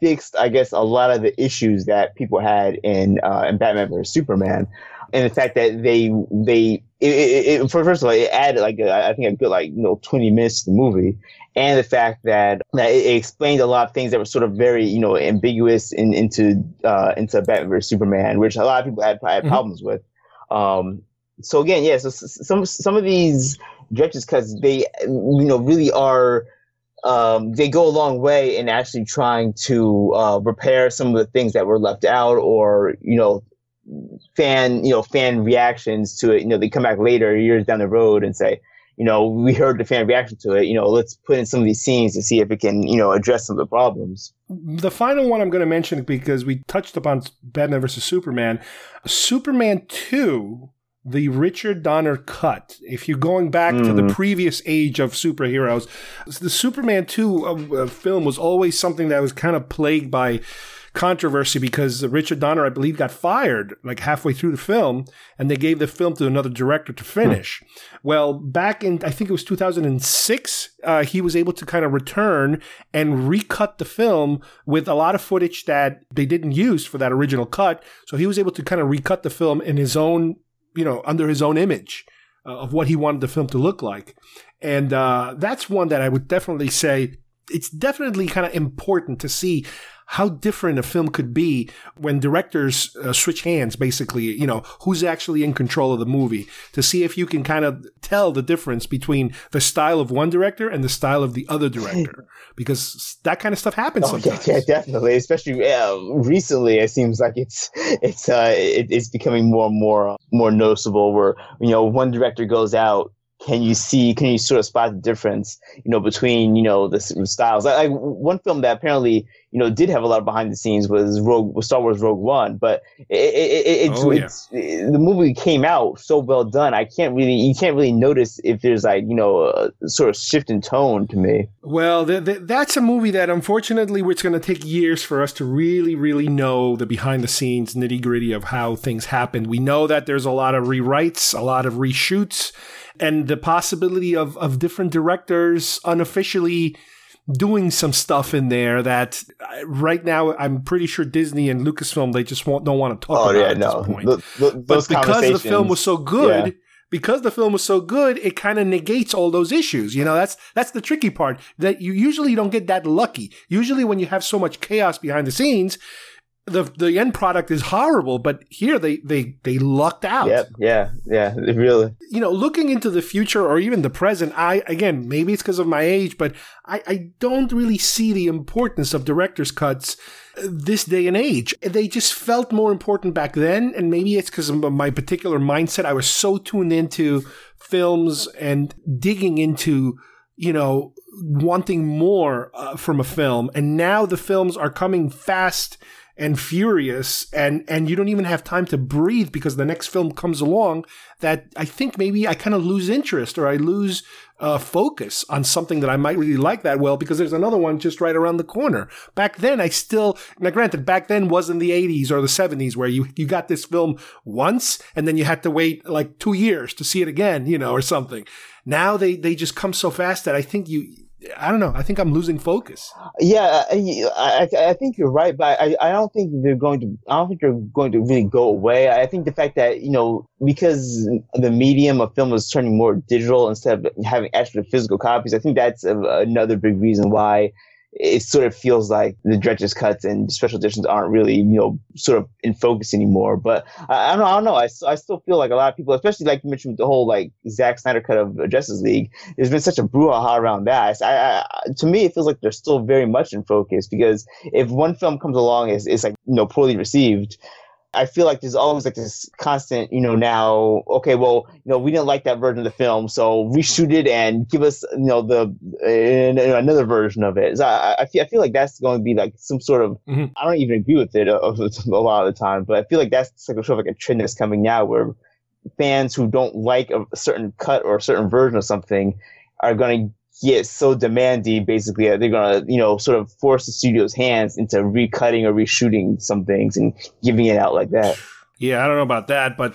fixed, I guess, a lot of the issues that people had in uh, in Batman vs Superman. And the fact that they they it, it, first of all it added like a, I think a good like you know twenty minutes to the movie, and the fact that that it, explained a lot of things that were sort of very you know ambiguous in, into uh, into Batman vs Superman, which a lot of people had, had Mhm. problems with. Um, so again, yeah, so some some of these directors because they you know really are um, they go a long way in actually trying to uh, repair some of the things that were left out or you know fan you know fan reactions to it. You know they come back later years down the road and say you know we heard the fan reaction to it. You know let's put in some of these scenes to see if it can you know address some of the problems. The final one I'm going to mention because we touched upon Batman versus Superman, Superman Two, the Richard Donner cut. If you're going back to the Mhm. previous age of superheroes, the Superman Two uh, uh, film was always something that was kind of plagued by controversy because Richard Donner, I believe, got fired like halfway through the film, and they gave the film to another director to finish. Well, back in I think it was 2006, uh, he was able to kind of return and recut the film with a lot of footage that they didn't use for that original cut. So he was able to kind of recut the film in his own, you know, under his own image uh, of what he wanted the film to look like. And uh, that's one that I would definitely say it's definitely kind of important to see how different a film could be when directors uh, switch hands basically you know who's actually in control of the movie to see if you can kind of tell the difference between the style of one director and the style of the other director because that kind of stuff happens Oh, yeah, sometimes yeah, definitely. Especially uh, recently, it seems like it's it's uh, it, it's becoming more and more uh, more noticeable. Where you know one director goes out, can you see? Can you sort of spot the difference? You know between you know the styles. Like, like one film that apparently you know did have a lot of behind the scenes was Rogue was Star Wars Rogue One, but it, it, it, it's, Oh, yeah. it's the movie came out so well done. I can't really you can't really notice if there's like you know a sort of shift in tone to me. Well, th- th- that's a movie that unfortunately it's going to take years for us to really, really know the behind the scenes nitty gritty of how things happened. We know that there's a lot of rewrites, a lot of reshoots, and the possibility of, of different directors unofficially doing some stuff in there that uh, right now I'm pretty sure Disney and Lucasfilm they just won't, don't want to talk Oh about yeah, at no. this point. Th- th- but because the film was so good, yeah. because the film was so good, it kind of negates all those issues. You know, that's that's the tricky part that you usually don't get that lucky. Usually when you have so much chaos behind the scenes, the the end product is horrible, but here they they they lucked out. Yep, yeah, yeah, really. You know, looking into the future or even the present, I again maybe it's because of my age, but I, I don't really see the importance of director's cuts this day and age. They just felt more important back then, and maybe it's because of my particular mindset. I was so tuned into films and digging into, you know, wanting more uh, from a film, and now the films are coming fast and furious and and you don't even have time to breathe because the next film comes along that I think maybe I kind of lose interest or I lose uh, focus on something that I might really like that well because there's another one just right around the corner. Back then, I still now granted back then wasn't the 80s or the 70s where you you got this film once and then you had to wait like two years to see it again, you know, or something. Now they they just come so fast that I think you I don't know. I think I'm losing focus. Yeah, I, I, I, think you're right, but I, I don't think they're going to. I don't think they're going to really go away. I think the fact that you know because the medium of film is turning more digital instead of having actual physical copies, I think that's another big reason why it sort of feels like the director's cuts and special editions aren't really, you know, sort of in focus anymore. But I, I don't know. I don't know. I, I still feel like a lot of people, especially like you mentioned, the whole like Zack Snyder cut of Justice League, there's been such a brouhaha around that. I, I, to me, it feels like they're still very much in focus because if one film comes along, is is like you know poorly received, I feel like there's always like this constant, you know, now, okay, well, you know, we didn't like that version of the film, so reshoot it and give us, you know, the uh, another version of it. So I, I, feel, I feel like that's going to be like some sort of, mm-hmm. I don't even agree with it a, a, lot of the time, but I feel like that's like a sort of like a trend that's coming now where fans who don't like a certain cut or a certain version of something are going to get so demanding basically they're gonna you know sort of force the studio's hands into recutting or reshooting some things and giving it out like that yeah i don't know about that but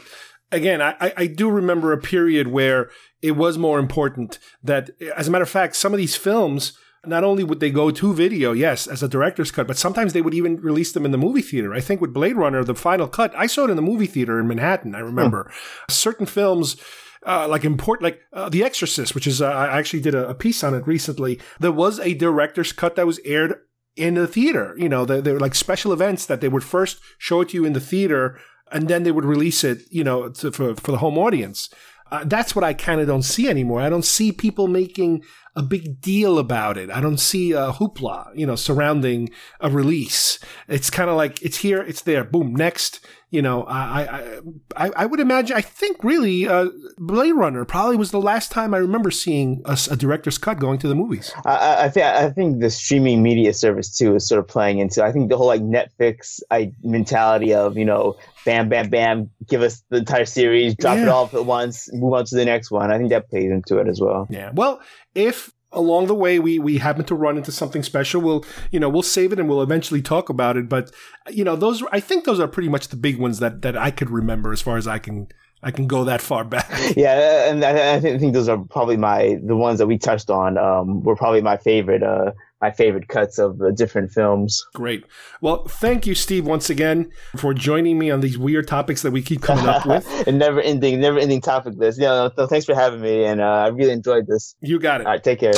again i i do remember a period where it was more important that as a matter of fact some of these films not only would they go to video, yes, as a director's cut, but sometimes they would even release them in the movie theater. I think with Blade Runner, the final cut, I saw it in the movie theater in Manhattan. I remember hmm. certain films uh, like important, like uh, The Exorcist, which is uh, I actually did a, a, piece on it recently. There was a director's cut that was aired in the theater. You know, they, they were like special events that they would first show it to you in the theater, and then they would release it, you know, to, for for the home audience. Uh, that's what I kind of don't see anymore. I don't see people making a big deal about it. I don't see a hoopla, you know, surrounding a release. It's kind of like it's here, it's there, boom, next you know, I, I, I would imagine, I think really, uh, Blade Runner probably was the last time I remember seeing a, a director's cut going to the movies. I, I think, I think the streaming media service too is sort of playing into, I think the whole like Netflix I, mentality of, you know, bam, bam, bam, give us the entire series, drop yeah. it all at once, move on to the next one. I think that plays into it as well. Yeah. Well, if along the way we we happen to run into something special we'll you know we'll save it and we'll eventually talk about it. But you know those i think those are pretty much the big ones that that i could remember as far as i can i can go that far back yeah and i, I think those are probably my the ones that we touched on um were probably my favorite uh my favorite cuts of the different films. Great. Well, thank you, Steve, once again for joining me on these weird topics that we keep coming up with. and never ending, never ending topic list. Yeah, no, thanks for having me, and uh, I really enjoyed this. You got it. All right, take care.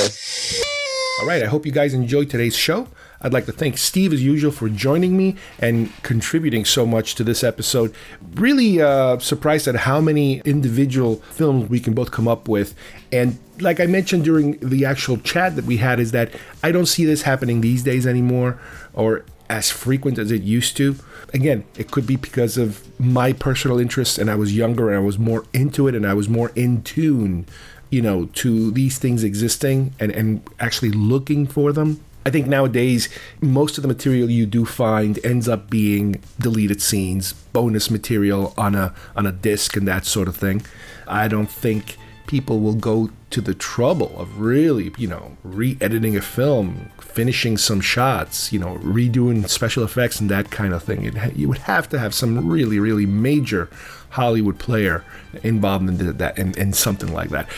All right, I hope you guys enjoyed today's show. I'd like to thank Steve, as usual, for joining me and contributing so much to this episode. Really uh, surprised at how many individual films we can both come up with. And like I mentioned during the actual chat that we had, is that I don't see this happening these days anymore or as frequent as it used to. Again, it could be because of my personal interests and I was younger and I was more into it and I was more in tune you know, to these things existing and, and actually looking for them. I think nowadays, most of the material you do find ends up being deleted scenes, bonus material on a on a disc, and that sort of thing. I don't think people will go to the trouble of really, you know, re-editing a film, finishing some shots, you know, redoing special effects and that kind of thing. It, you would have to have some really, really major Hollywood player involved in that, in something like that.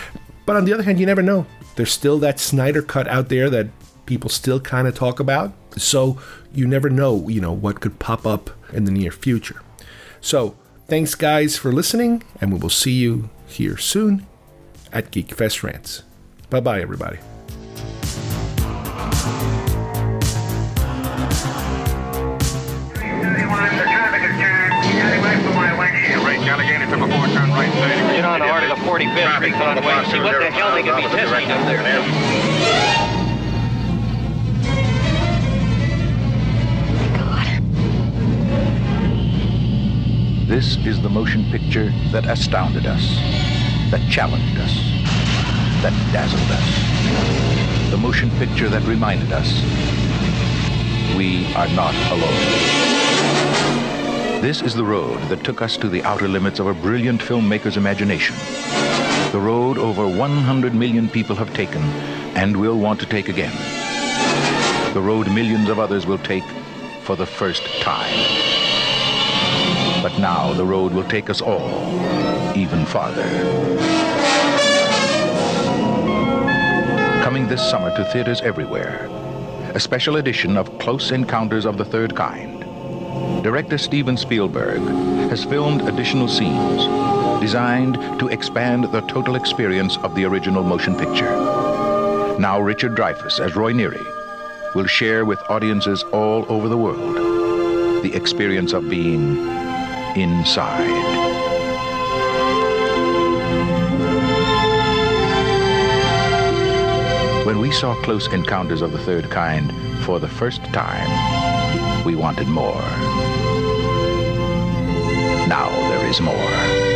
But on the other hand, you never know. There's still that Snyder cut out there that people still kind of talk about. So you never know, you know, what could pop up in the near future. So Thanks, guys, for listening, and we will see you here soon at Geekfest Rants. Bye bye, everybody. Get on the heart of the 45th Recon Way. See what the hell they could be testing up there. This is the motion picture that astounded us, that challenged us, that dazzled us. The motion picture that reminded us we are not alone. This is the road that took us to the outer limits of a brilliant filmmaker's imagination. The road over 100 million people have taken and will want to take again. The road millions of others will take for the first time. But now the road will take us all even farther. Coming this summer to theaters everywhere, a special edition of Close Encounters of the Third Kind. Director Steven Spielberg has filmed additional scenes designed to expand the total experience of the original motion picture. Now Richard Dreyfuss as Roy Neary will share with audiences all over the world the experience of being inside. When we saw Close Encounters of the Third Kind for the first time, we wanted more. Now there is more.